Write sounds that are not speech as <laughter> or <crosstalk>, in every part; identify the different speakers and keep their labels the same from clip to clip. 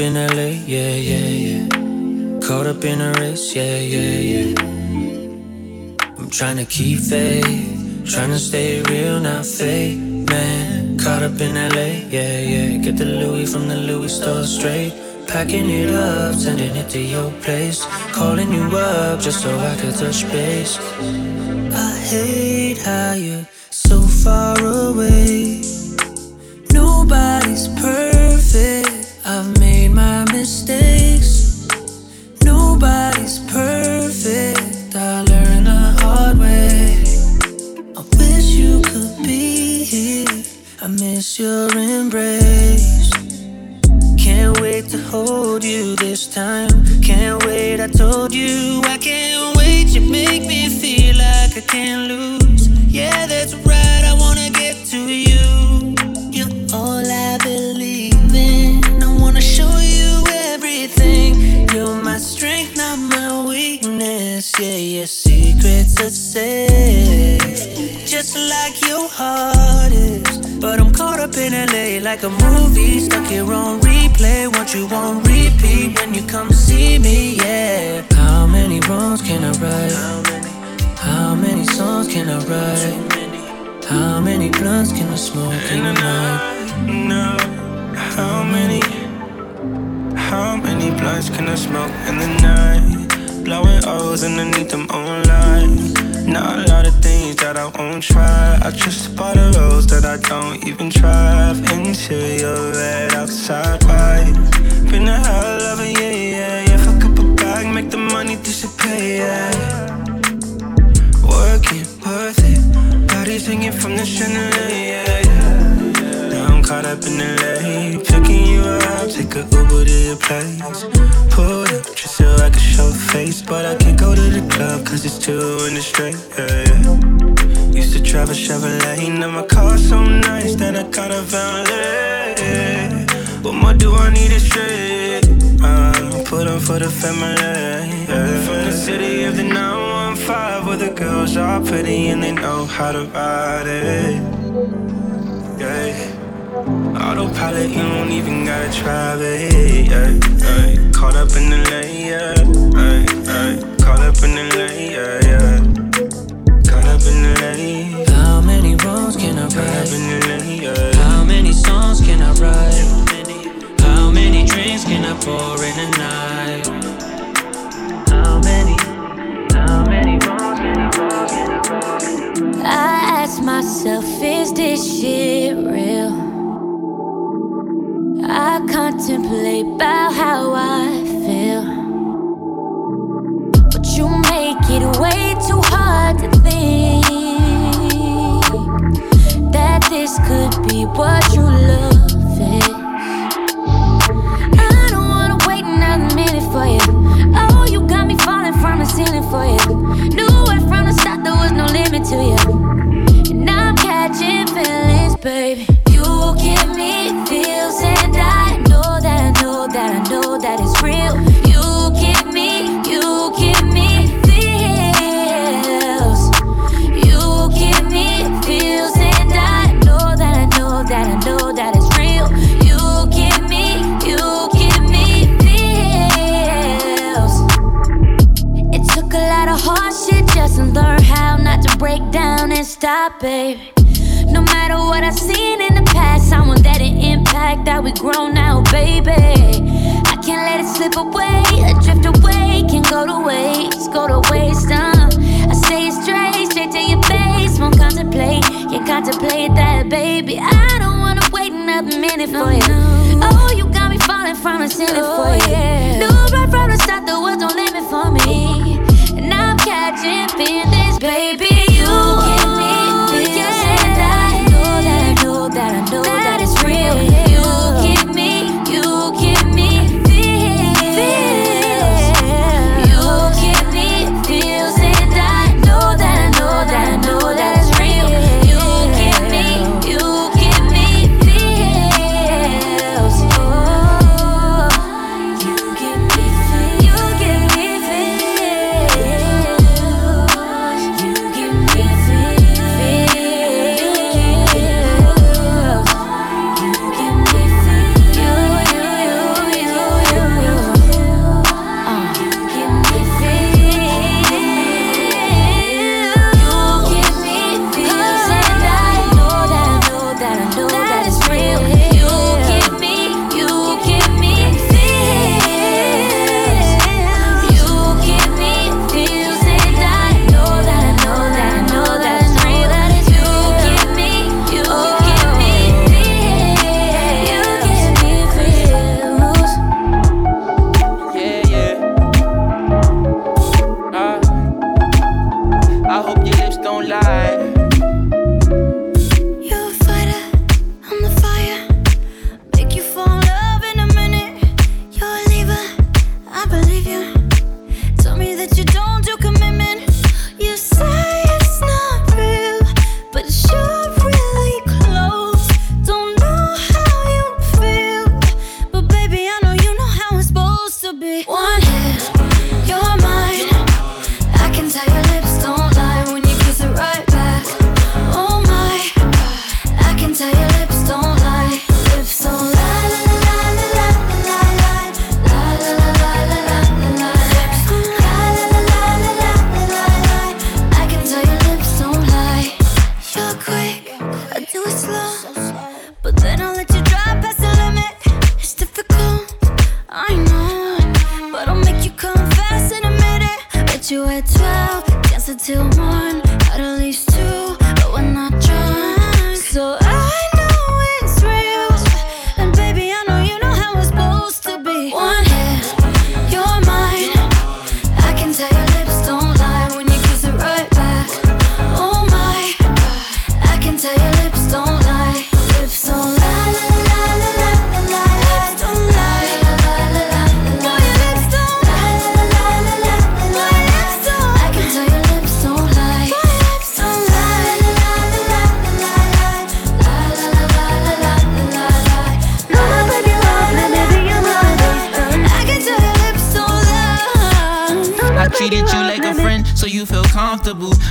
Speaker 1: In LA, yeah, yeah, yeah. Caught up in a race, yeah, yeah, yeah. I'm trying to keep faith, trying to stay real, not fake, man. Caught up in LA, yeah, yeah. Get the Louis from the Louis store straight. Packing it up, sending it to your place. Calling you up just so I could touch base. I hate how you're so far away. Nobody's perfect. I've made my mistakes. Nobody's perfect. I learned the hard way. I wish you could be here. I miss your embrace. Can't wait to hold you this time. Can't wait, I told you I can't wait. You make me feel like I can't lose. Yeah, that's Yeah, your secrets are safe. Just like your heart is. But I'm caught up in LA like a movie, stuck here on replay. Want you on repeat when you come see me, yeah. How many wrongs can I right? How many songs can I write? How many blunts can I smoke in the night?
Speaker 2: No, how many? How many blunts can I smoke in the night? Blowing O's underneath them online. Not a lot of things that I won't try. I just spot a rose that I don't even drive into your red outside white. Been a hell of a year, yeah, yeah. Fuck up a bag, make the money disappear, yeah. Working, worth it. Bodies hanging from the chandelier, yeah, yeah. Now I'm caught up in the lane. Picking you up, take a Uber to your place. Pull up so I can show face. But I can't go to the club cause it's two in the straight, yeah, yeah. Used to drive a Chevrolet, now my car's so nice that I got a valet. What more do I need is straight? Uh, put on for the family. Yeah. From the city of the 915 where the girls are pretty and they know how to ride it. Yeah. Autopilot, you don't even gotta try it. Yeah, yeah. Caught up in the lane, yeah. yeah, yeah. Caught up in the lane, yeah, yeah. Caught up in the lane.
Speaker 1: How many wrongs can I
Speaker 2: Caught up in the lane, yeah.
Speaker 1: How many songs can I write? How many drinks can I pour in a night? How many? How many wrongs can I write?
Speaker 3: I ask myself, is this shit what you love is. I don't wanna wait another minute for you. Oh, you got me falling from the ceiling for you. Knew right from the start there was no limit to you. Baby. No matter what I've seen in the past, I want that an impact that we grow now, baby. I can't let it slip away. Drift away, can't go to waste, go to waste. Uh. I say it straight, straight to your face. Won't contemplate, can't contemplate that, baby. I don't wanna wait another minute for you. Oh, you got me falling from the ceiling for oh, you. No, right from the start, the world don't limit for me. And I'm catching feelings, baby. You know that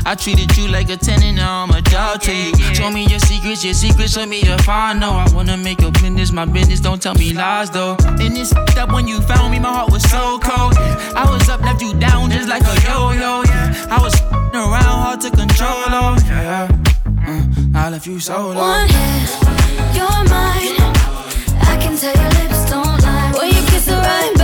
Speaker 3: I treated you like a tenant, now I'm
Speaker 4: a dog to
Speaker 5: you.
Speaker 4: Show me your secrets, your secrets, show me if
Speaker 3: I know. I wanna make
Speaker 5: a business, my business, don't tell me lies though. And it's up when
Speaker 6: you found me, my heart was so cold. I was up, left you down just like a yo yo. I was around, hard
Speaker 5: to control, oh yeah.
Speaker 6: Mm, I left you so
Speaker 5: low. One hit, you're mine. I can tell your lips don't lie. When you kiss the right.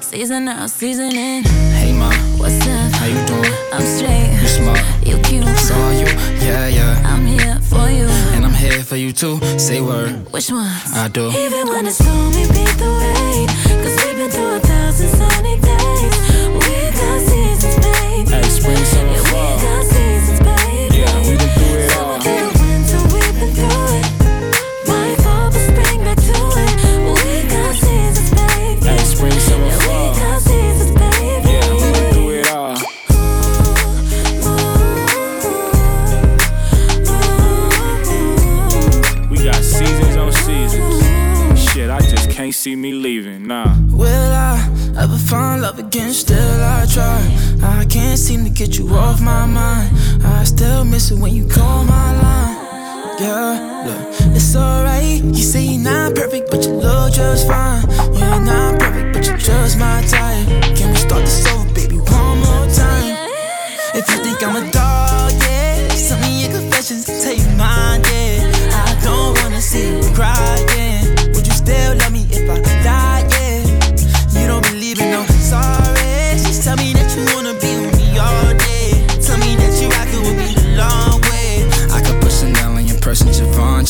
Speaker 6: Season out, season in.
Speaker 5: Hey ma,
Speaker 6: what's up?
Speaker 5: How you doing?
Speaker 6: I'm straight.
Speaker 5: You smart.
Speaker 6: You cute.
Speaker 5: So are you? Yeah, yeah.
Speaker 6: I'm here for you.
Speaker 5: And I'm here for you too. Say word.
Speaker 6: Which one?
Speaker 5: I do.
Speaker 6: Even when it's stormy, beat the rain. Cause we've been through a thousand sunny days.
Speaker 7: see me leaving, nah.
Speaker 5: Will I ever find love again? Still I try. I can't seem to get you off my mind. I still miss it when you call my line. Yeah, look, it's alright. You say you're not perfect, but you look just fine. You're not perfect, but you're just my type. Can we start this over, baby, one more time? If you think I'm a dog,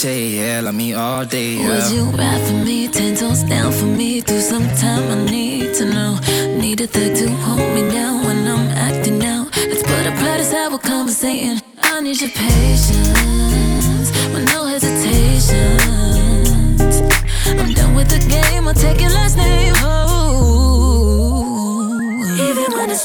Speaker 5: say, yeah, love me all day. Yeah.
Speaker 6: Would you ride for me, ten toes down for me? Do some time, I need to know. Need a thug to hold me down when I'm acting out. Let's put a price aside, we're conversating. I need your patience with no hesitations. I'm done with the game, I'll take your last name. Oh, even when it's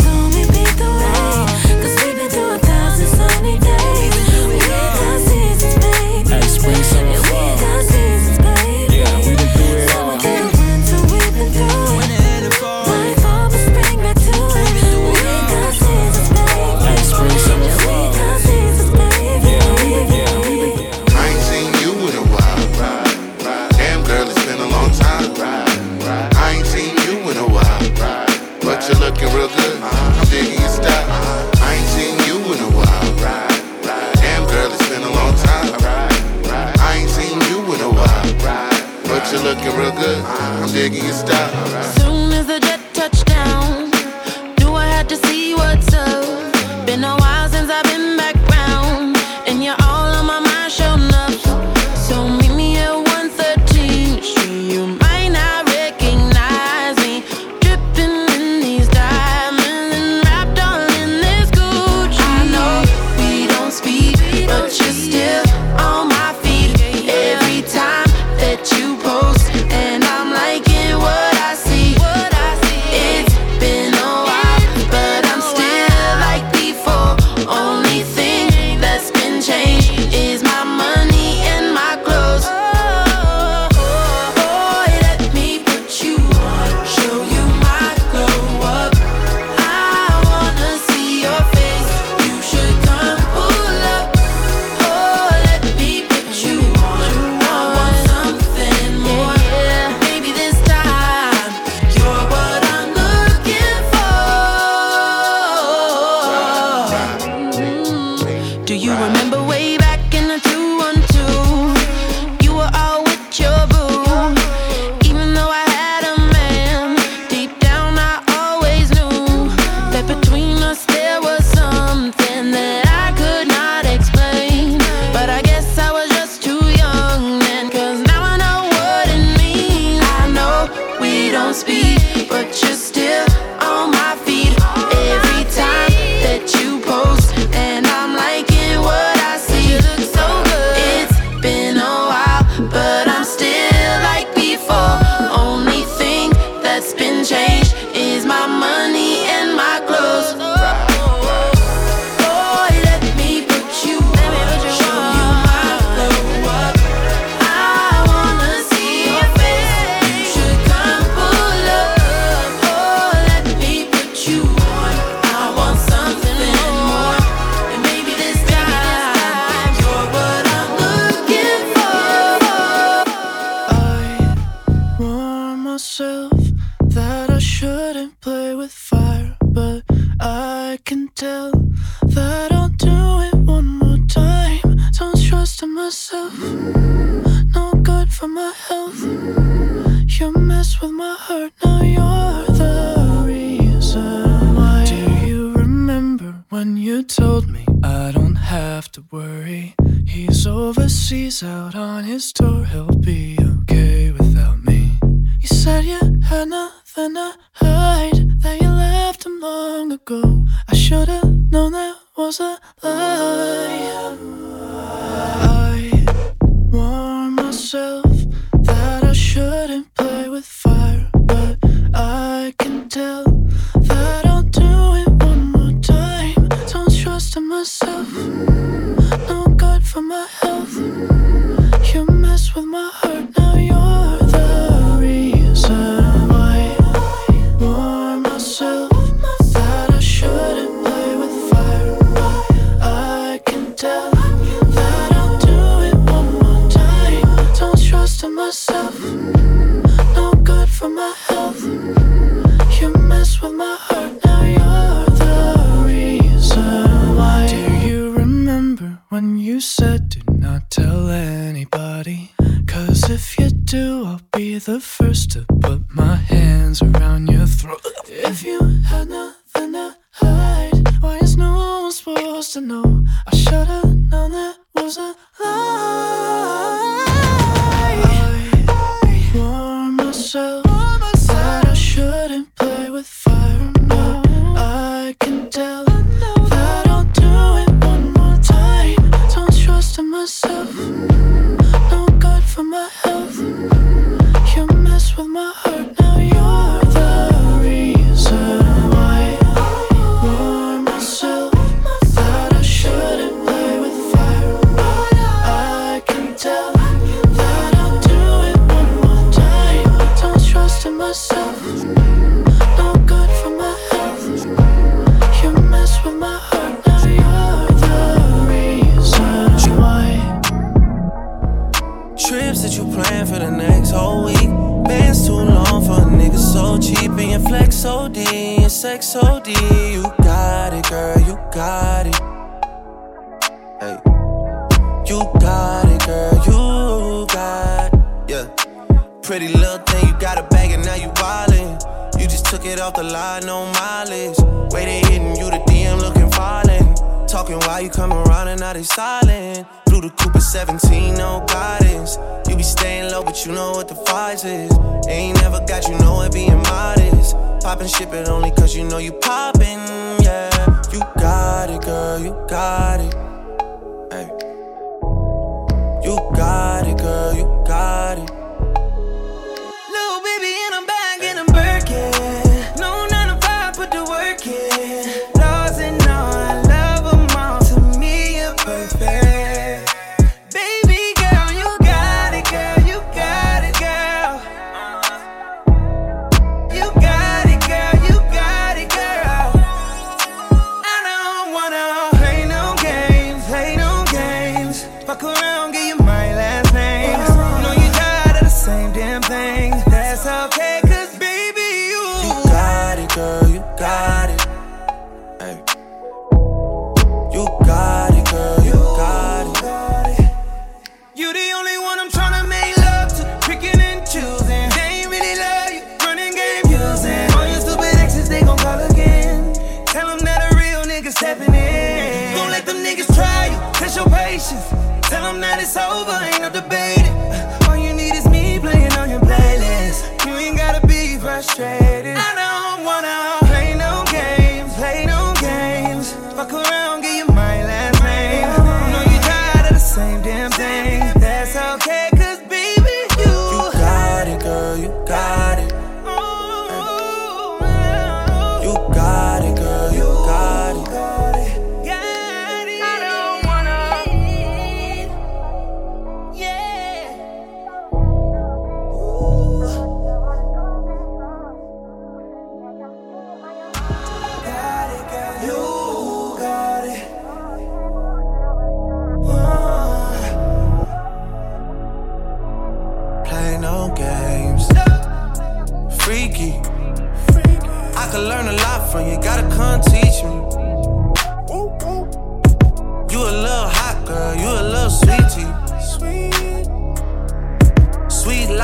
Speaker 6: don't speak.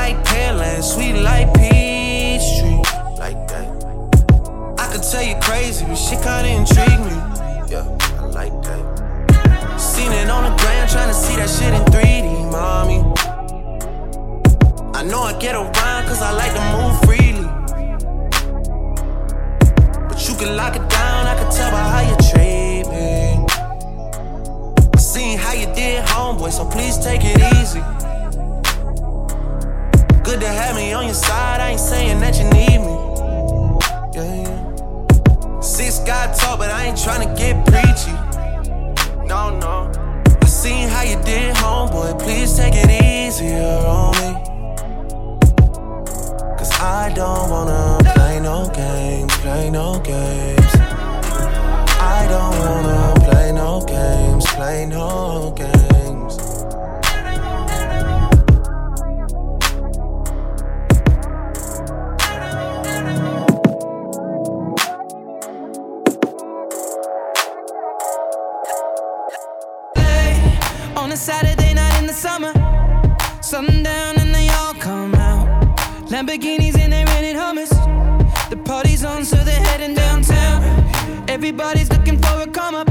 Speaker 6: like pearland, sweet like Peachtree, like that. I could
Speaker 8: tell you crazy, but
Speaker 9: shit kinda intrigue me. Yeah, I like that. Seen it on the ground, trying to see that shit in 3D, mommy. I know I get around, cause I like to move freely. But you can lock it down, I can tell by how you treat me. I seen how you did, homeboy, so please take it easy. Good to have me on your side, I ain't saying that you need me. Yeah, yeah. Six God talk, but I ain't trying to get preachy. No, no. I seen how you did, homeboy. Please take it easier on me. Cause I don't wanna play no games, play no games. I don't wanna play no games, play no games.
Speaker 10: Lamborghinis and they're renting Hummers. The party's on, so they're heading downtown. Everybody's looking for a come up.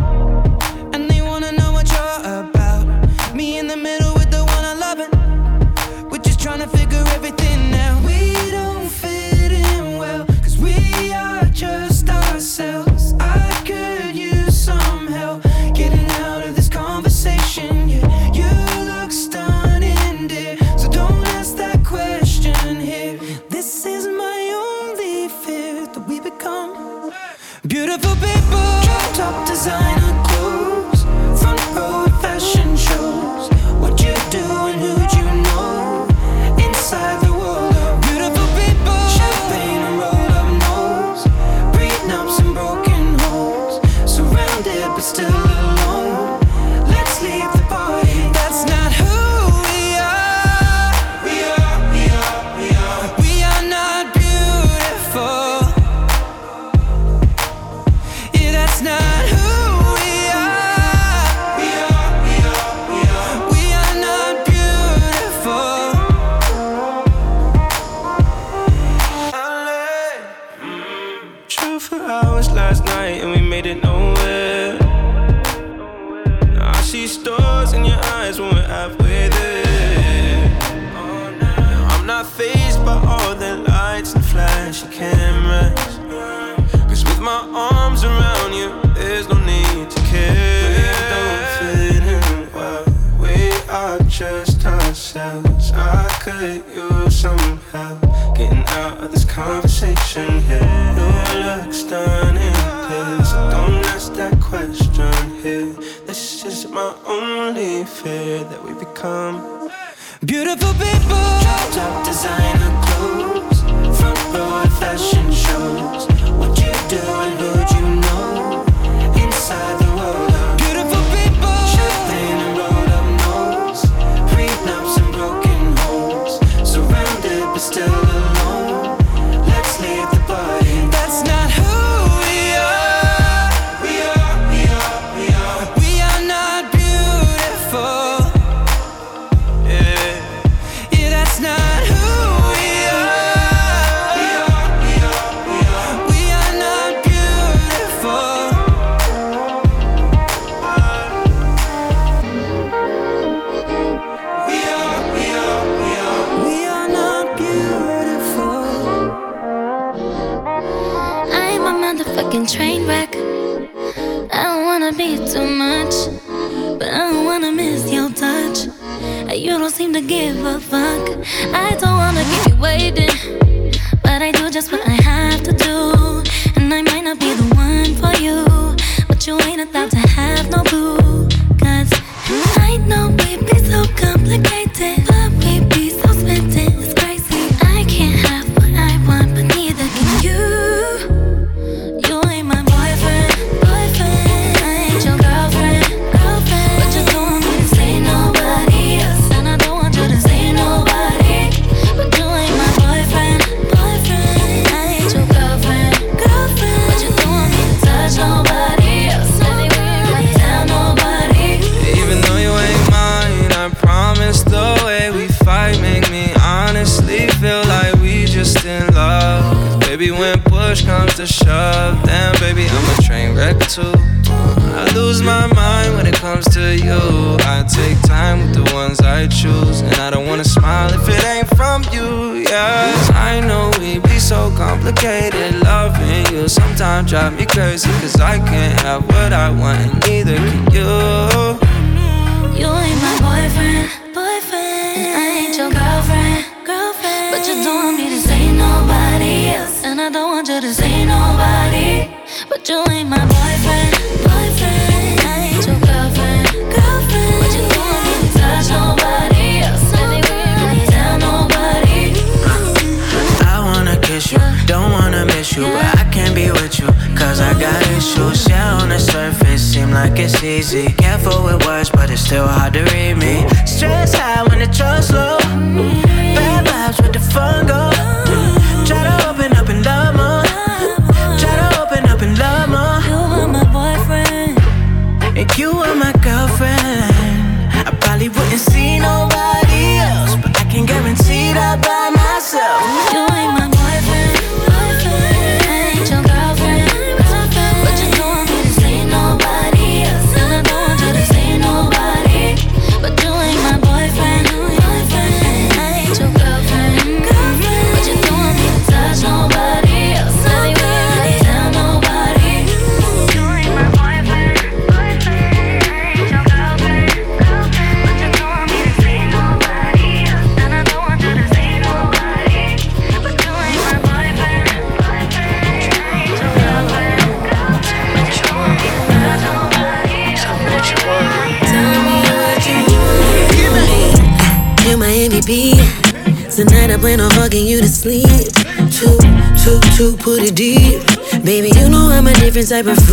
Speaker 3: fucking train wreck. I don't wanna be too much, but I don't wanna miss your touch. You don't seem to give a fuck. I don't wanna keep you waiting.
Speaker 11: Type of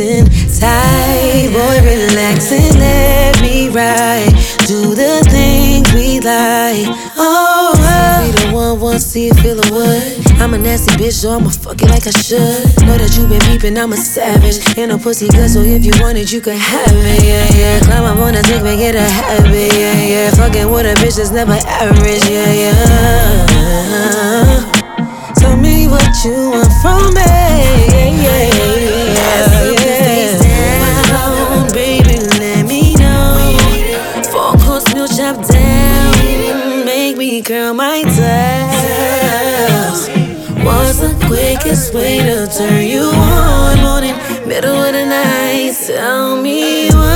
Speaker 11: and tight. Boy, relax and let me ride. Do the things we like. Oh, oh. be the one, one, see it, feel the wood. I'm a nasty bitch, so I'ma fuck it like I should. Know that you been peeping, I'm a savage. And a pussy good, so if you want it, you can have it. Yeah, yeah. Climb up on the dick, make it a habit. Yeah, yeah. Fucking with a bitch that's never average. Yeah, yeah. Tell me what you want from me. Yeah, yeah. Curl my toes. What's the quickest way to turn you on? Morning, middle of the night. Tell me
Speaker 12: Tell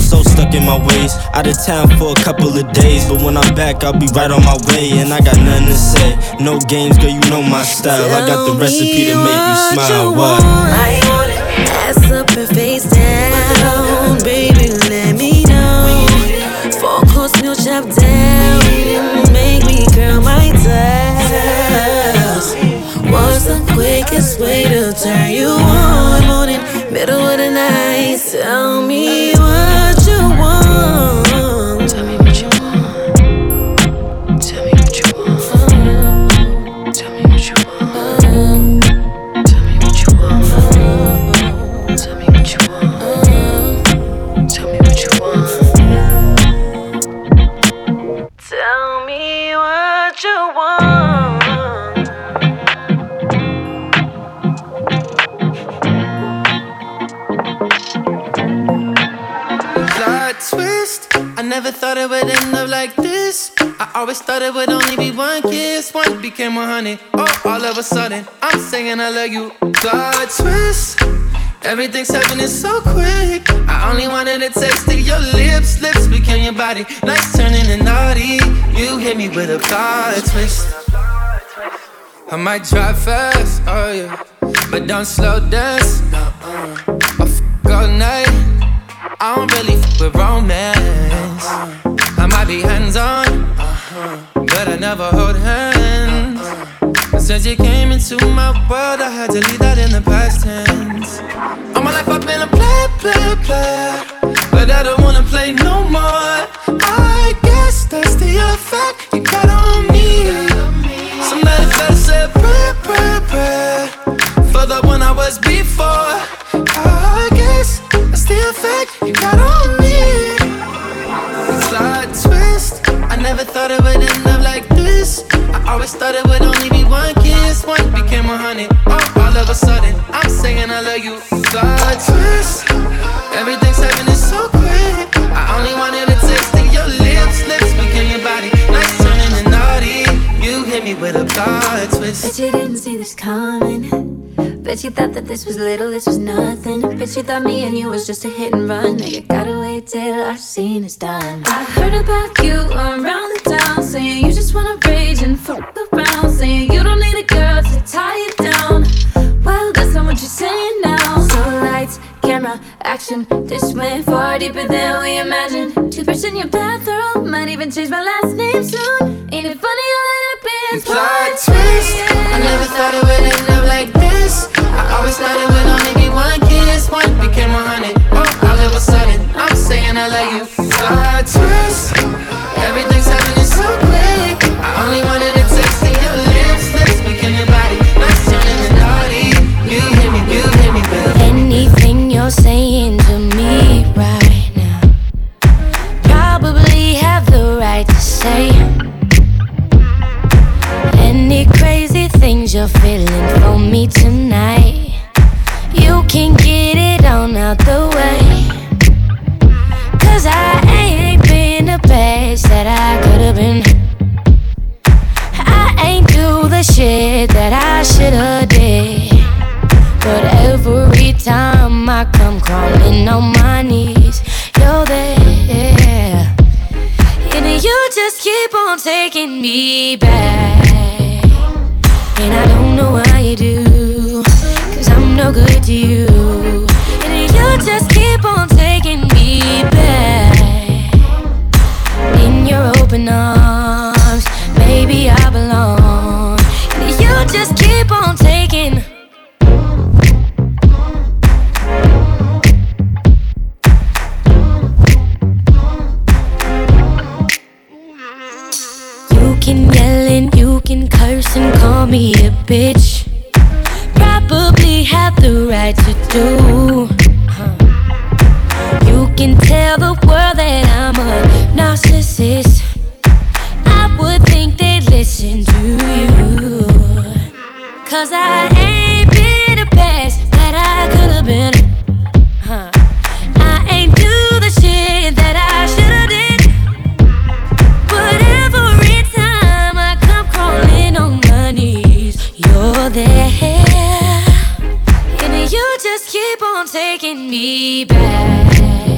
Speaker 12: so stuck in my ways. Out of town for a couple of days, but when I'm back, I'll be right on my way. And I got nothing to say. No games, girl, you know my style. I got the recipe to make you smile. What?
Speaker 11: Ass up and face down, baby. Let me know. Four course meal chop down. Make me curl my toes. What's the quickest way to turn you on? Morning, middle of the night. Tell me what Oh.
Speaker 13: Never thought it would end up like this. I always thought it would only be one kiss. One became a hundred. Oh, all of a sudden, I'm singing I love you. God twist. Everything's happening so quick. I only wanted a taste of your lips. Lips became your body. Nights turning to naughty. You hit me with a God twist. I might drive fast, oh yeah. But don't slow dance. Uh-uh. I f all night. I don't really f with romance. I might be hands on, but I never hold hands. Since you came into my world, I had to leave that in the past tense. All my life I've been a play, play, play. But I don't wanna play no more. I guess that's the effect you got on me. Somebody better say pray, pray, pray. For the one I was before. I the effect you got on me. Slide twist. I never thought it would end up like this. I always thought it would only be one kiss. One became a hundred. Oh, all of a sudden, I'm saying I love you. Slide twist. Everything's happening so quick. I only wanted a taste of your lips. Lips became your body. Hit me with a plot twist.
Speaker 14: Bet you didn't see this coming. Bet you thought that this was little, this was nothing. Bet you thought me and you was just a hit and run. Now you gotta wait till our scene is done. I heard about you around the town, saying you just wanna rage and fuck around, saying you don't need a girl to tie you down. Well, that's not what you're saying now. So lights, camera, action. This went far deeper than we imagined. Toothbrush in your bathroom, might even change my last name soon. Ain't it funny
Speaker 13: Plot twist. Me
Speaker 14: back.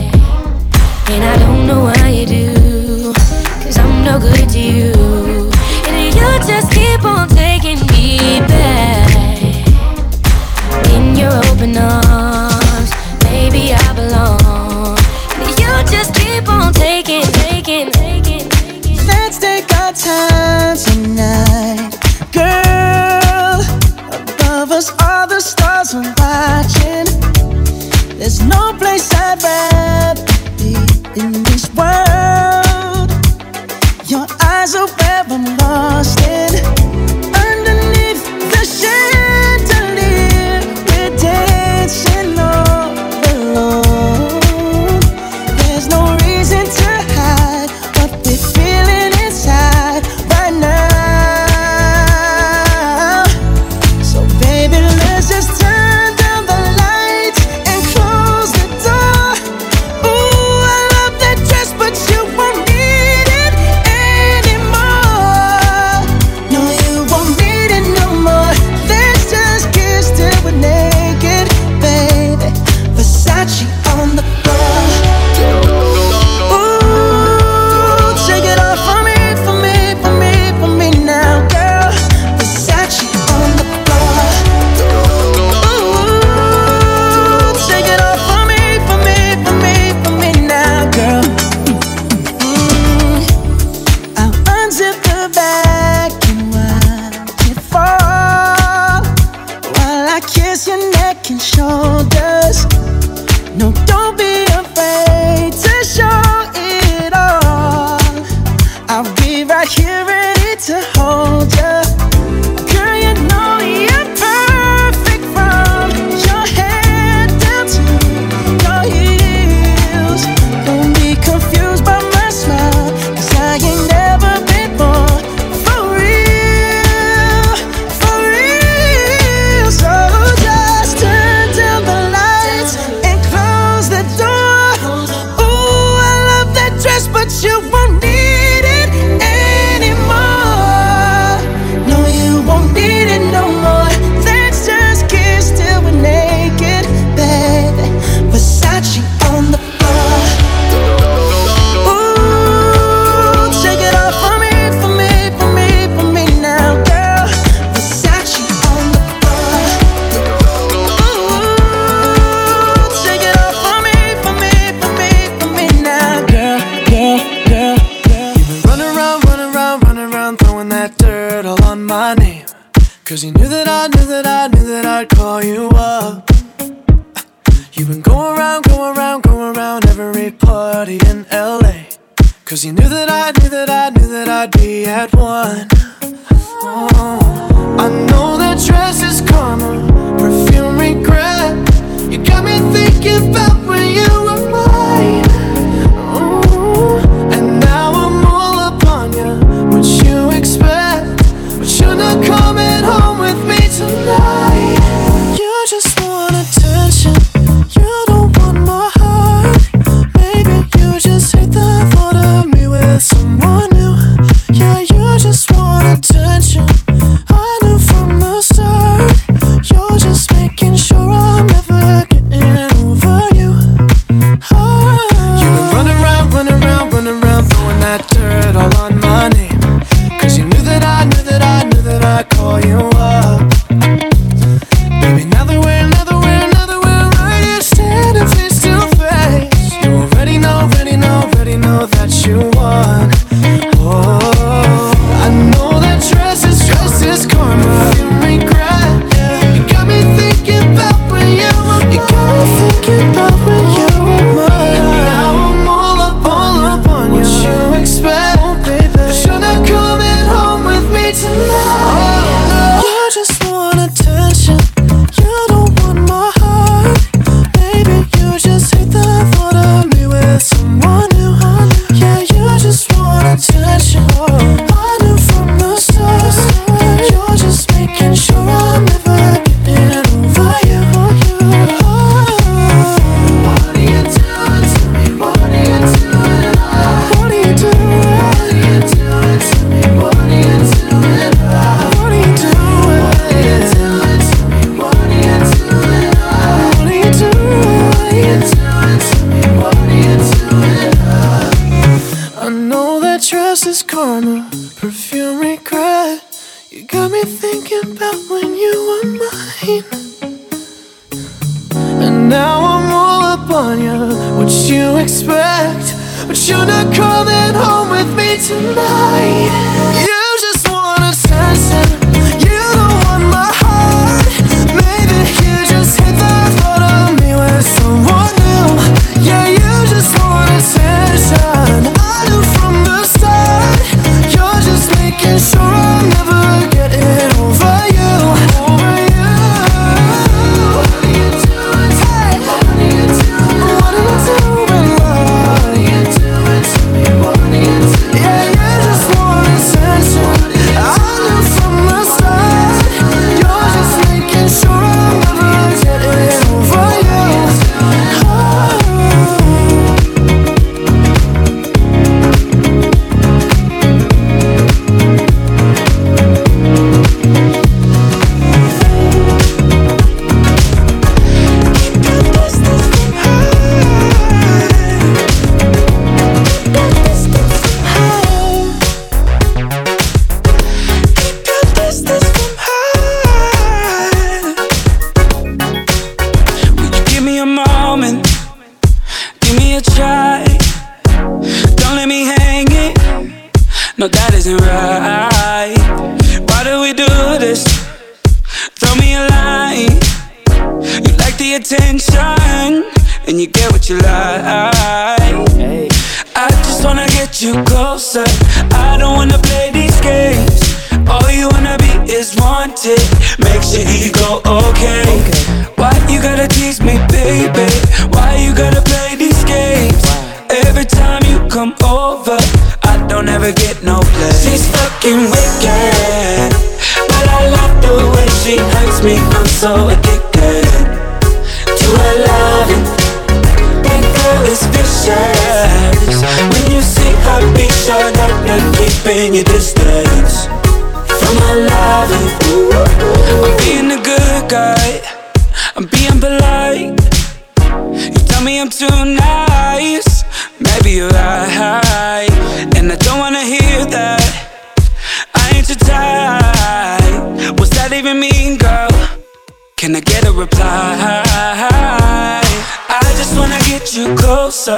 Speaker 14: You
Speaker 10: closer.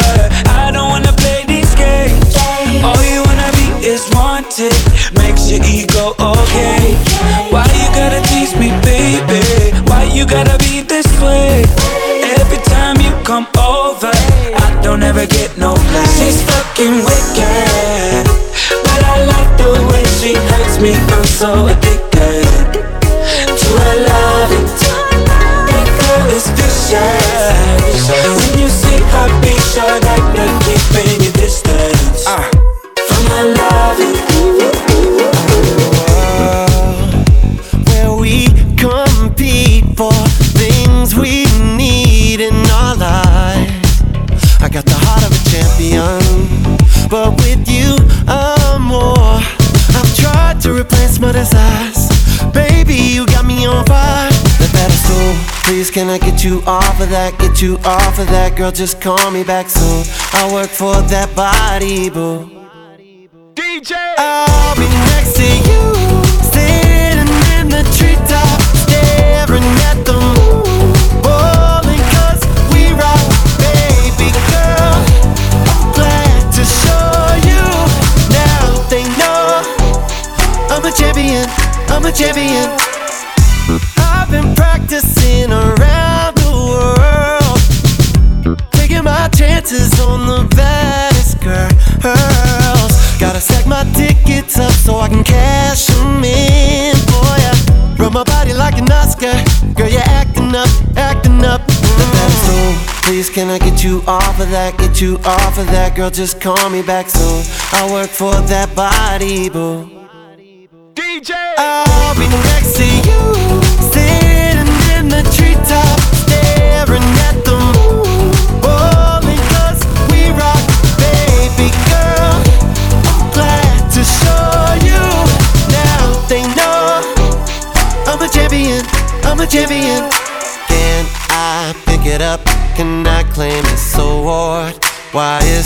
Speaker 10: I don't wanna play these games. All you wanna be is wanted. Makes your ego okay. Why you gotta tease me, baby? Why you gotta be this way. Every time you come over, I don't ever get no play. She's fucking wicked, but I like the way she hurts me. I'm so addicted be sure that you're keeping
Speaker 15: please, can I get you off of that? Get you off of that, girl, just call me back soon. I work for that body, boo. DJ! I'll be next to you, sitting in the treetop, staring at the moon, oh, bowling 'cause we rock, baby girl. I'm glad to show you now they know I'm a champion, I'm a champion. I've been practicing around the world, taking my chances on the baddest girls. Gotta stack my tickets up so I can cash them in, boy. Yeah. Run my body like an Oscar, girl. You're acting up, acting up. The pedestal, please, can I get you off of that? Get you off of that, girl. Just call me back soon. I work for that body, boo. DJ, I'll be next to you,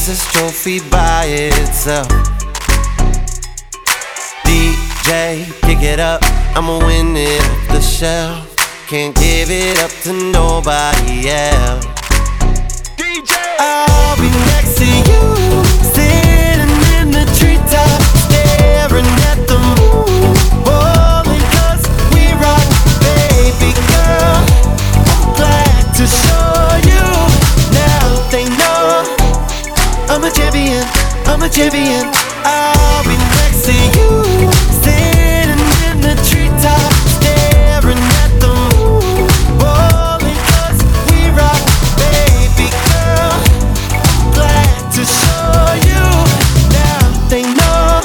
Speaker 15: this trophy by itself? DJ, pick it up. I'ma win it off the shelf. Can't give it up to nobody else. DJ, I'll be next to you, sitting in the treetop, staring at the moon, 'cause we rock, baby girl. I'm glad to show you a champion, I'm a champion. I'll be next to you, sitting in the treetop, staring at the moon, bowling 'cause we rock, baby girl. Glad to show you now they know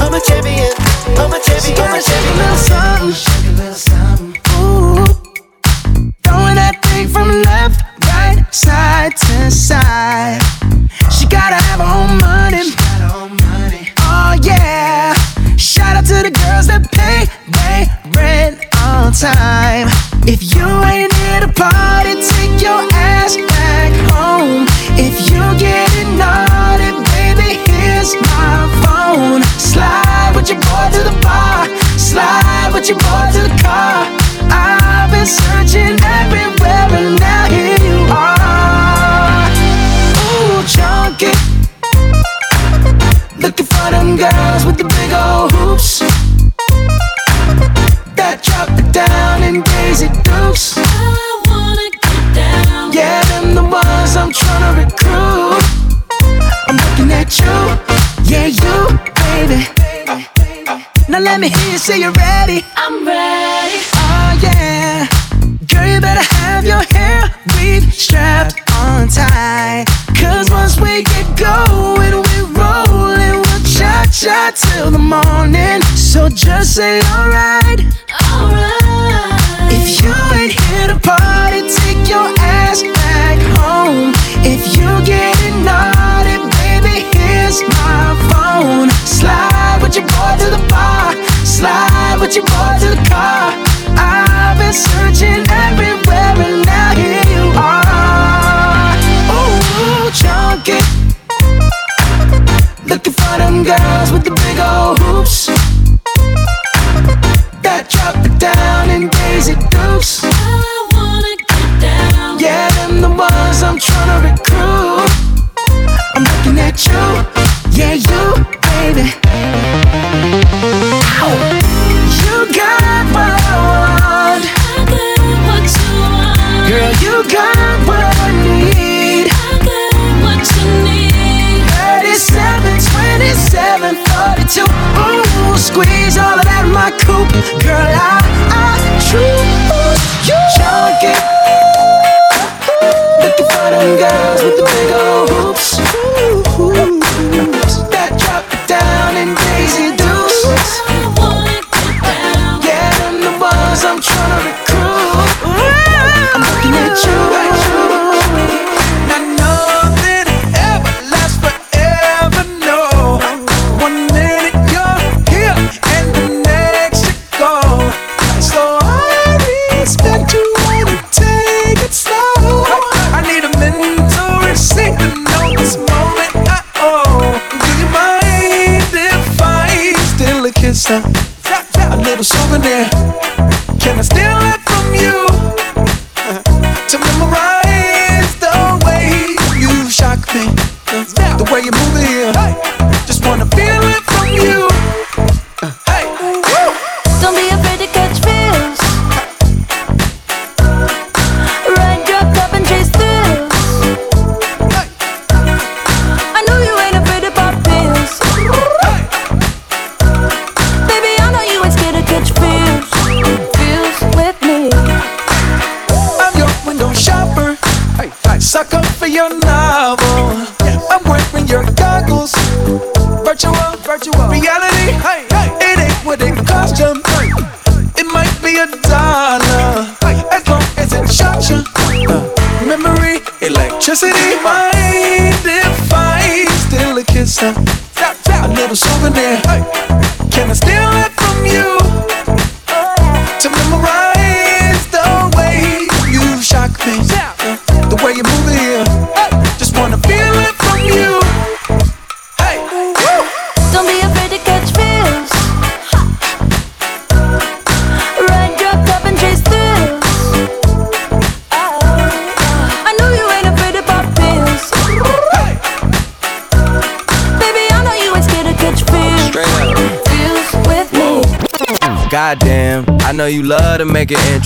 Speaker 15: I'm a champion, I'm a champion, I'm a champion.
Speaker 16: Shake a little something. Ooh. Throwing that thing from left, right, side to side. She gotta have her own money. Oh yeah. Shout out to the girls that pay they rent on time. If you ain't here to party, take your ass back home. If you getting naughty, baby, here's my phone. Slide with your boy to the bar. Slide with your boy to the car. I've been searching everywhere and now here them girls with the big old hoops. That drop it down in Daisy Dukes. I wanna get down. Yeah, them the ones I'm trying to recruit. I'm looking at you, yeah, you, baby. Now let me hear you say you're ready. I'm ready. Oh yeah. Girl, you better have your hair weave strapped on tight. Cause once we get going, cha till the morning. So just say alright. Alright. If you ain't here to party, take your ass back home. If you getting naughty, baby, here's my phone. Slide with your boy to the bar. Slide with your boy to the car. I've been searching everywhere and now here them girls with the big old hoops. That drop it down in Daisy Dukes. I wanna get down. Yeah, them the ones I'm trying to recruit. I'm looking at you, yeah, you, baby. Ow. 42. Ooh, squeeze all of that in my coupe. Girl, I, I choose you. Junkie. Looking for them girls with the big old hoops.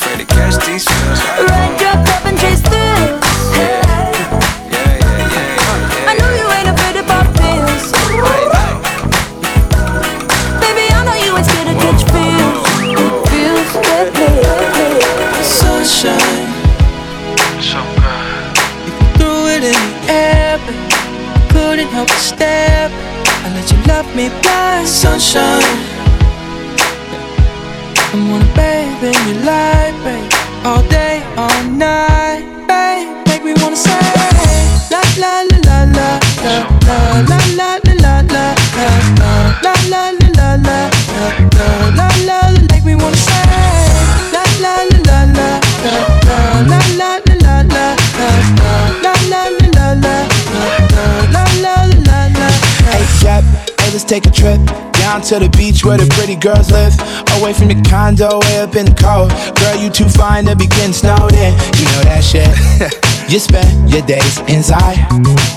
Speaker 17: afraid to catch these feels.
Speaker 18: Right Ride on. your cup and chase through.
Speaker 10: Sunshine, so good. You threw it in the air, but I couldn't help but stare. I let you love me blind, sunshine. I'm on a babe in your light.
Speaker 19: Let's take a trip down to the beach where the pretty girls live. Away from the condo, way up in the cold. Girl, you too fine to be getting snowed in. You know that shit. <laughs> you spend your days inside.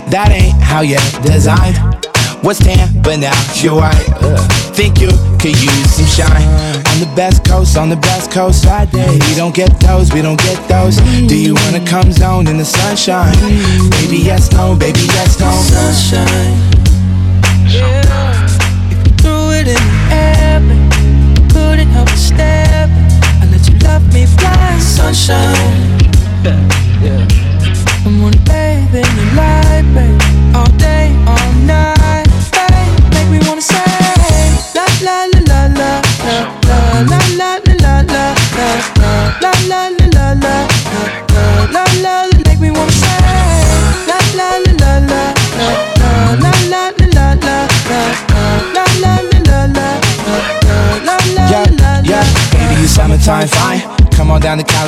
Speaker 19: That ain't how you're designed. Was tan, but now you're white. Ugh. Think you could use some shine on the best coast, on the best coast. Side day, we don't get those, we don't get those. Do you wanna come zone in the sunshine? Baby, yes, no, baby, yes, no.
Speaker 10: Sunshine. Yeah. If you threw it in the air, couldn't help but stare. I let you love me. Sunshine. <laughs> Yeah. I wanna bathe in your light,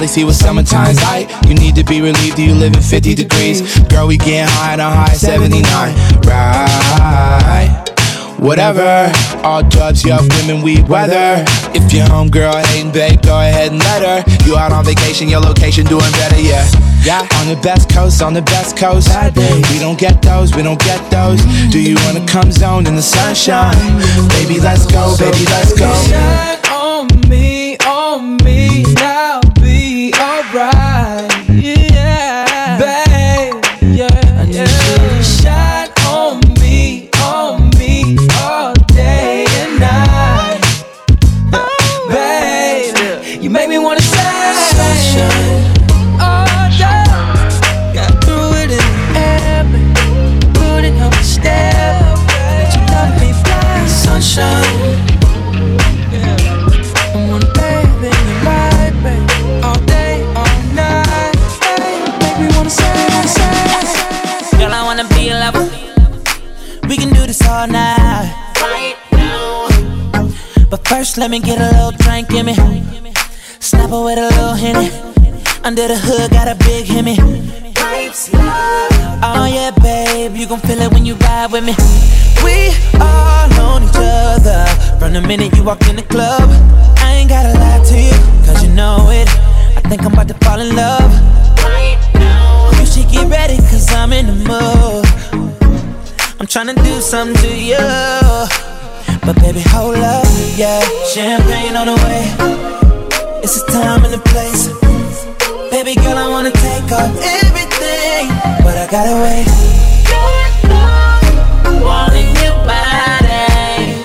Speaker 10: on down to Cali, see what summertime's like. You need to be relieved, Do you live in 50 degrees. Girl, we getting high on high 79. Right. Whatever, all drugs, young women, we weather. If your homegirl hating, babe, go ahead and let her. You out on vacation, your location doing better, yeah. Yeah, on the best coast, on the best coast. We don't get those, we don't get those. Do you wanna come zone in the sunshine? Baby, let's go, baby, let's go.
Speaker 11: First, let me get a little drink in me. Snap her with a little henny. Under the hood, got a big hemi. Oh yeah, babe, you gon' feel it when you ride with me. We all on each other from the minute you walk in the club. I ain't gotta lie to you, cause you know it. I think I'm about to fall in love. You should get ready, cause I'm in the mood. I'm tryna do something to you. But baby, hold up, yeah. Champagne on the way. It's the time and the place. Baby girl, I wanna take off everything, but I gotta wait. Wanting your body,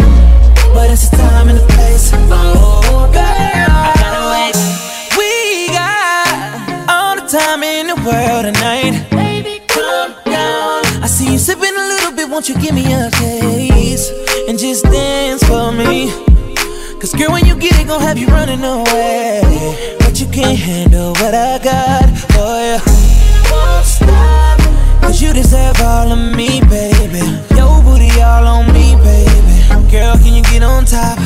Speaker 11: but it's the time and the place. Oh, I gotta wait. We got all the time in the world tonight. Baby, calm down. I see you sipping a little bit, won't you give me a taste and just dance for me? Cause girl, when you get it, gon' have you running away. But you can't handle what I got for you. Won't stop. Cause you deserve all of me, baby. Your booty all on me, baby. Girl, can you get on top?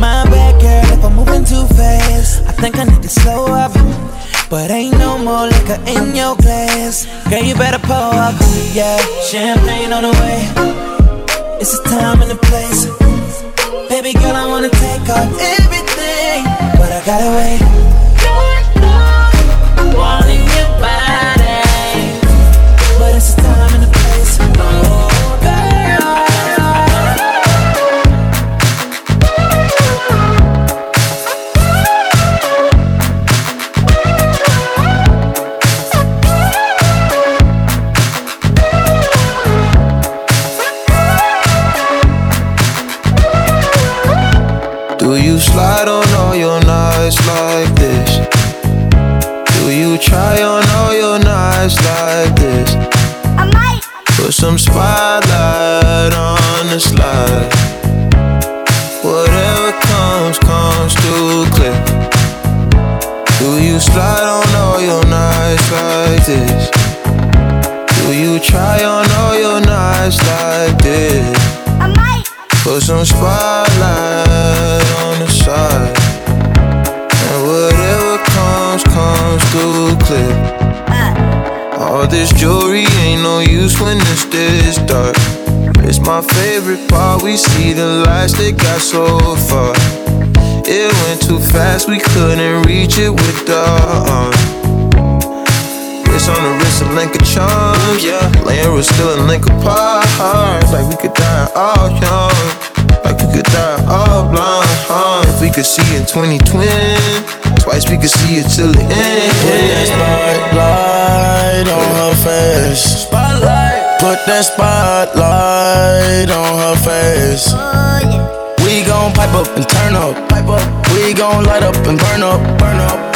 Speaker 11: My bad, girl, if I'm moving too fast. I think I need to slow up. But ain't no more liquor in your glass. Girl, you better pull up. Yeah, champagne on the way. It's the time and the place. Baby girl, I wanna take off everything, but I gotta wait.
Speaker 9: Some spotlight on the slide. Whatever comes, comes too clear. Do you slide on all your nights like this? Do you try on all your nights like this? I might put some spotlight on the side. And whatever comes, comes through clear. All this jewelry ain't no use when it's this dark. It's my favorite part. We see the lights that got so far. It went too fast, we couldn't reach it with the arm. Wrist on the wrist, a link of charms, yeah. Laying was still a link apart. Like we could die all young. Like we could die all blind. Huh? If we could see in 2020, twice we could see it till the end.
Speaker 12: Put that spotlight on her face. Spotlight. Put that spotlight on her face. Oh, we gon' pipe up and turn up. Pipe up. We gon' light up and burn up. Burn up.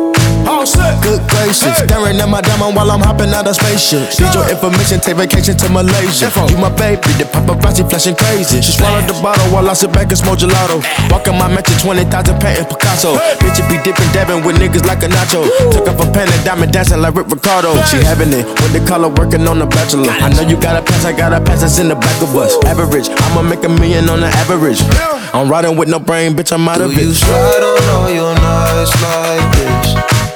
Speaker 12: Good gracious. Hey. Staring at my diamond while I'm hopping out of spaceship. Need your information, take vacation to Malaysia. You my baby, the paparazzi flashing crazy. She swallowed the bottle while I sit back and smoke gelato. Walking my mansion, 20,000 patent Picasso. Hey. Bitch, it be dipping, dabbing with niggas like a nacho. Woo. Took up a pen and diamond dancing like Rick Ricardo. Hey. She having it with the color working on the bachelor. I know you got a pass, I got a pass that's in the back of us. Woo. Average, I'ma make a million on the average. Yeah. I'm riding with no brain, bitch, I'm out Do of it.
Speaker 16: You slide on all your nights like this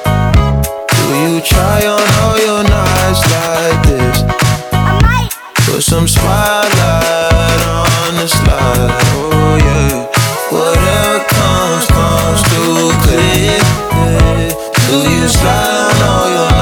Speaker 16: try on all your nights like this. Put some spotlight on the slide. Oh yeah. Whatever comes, comes through clear. Do you slide on all your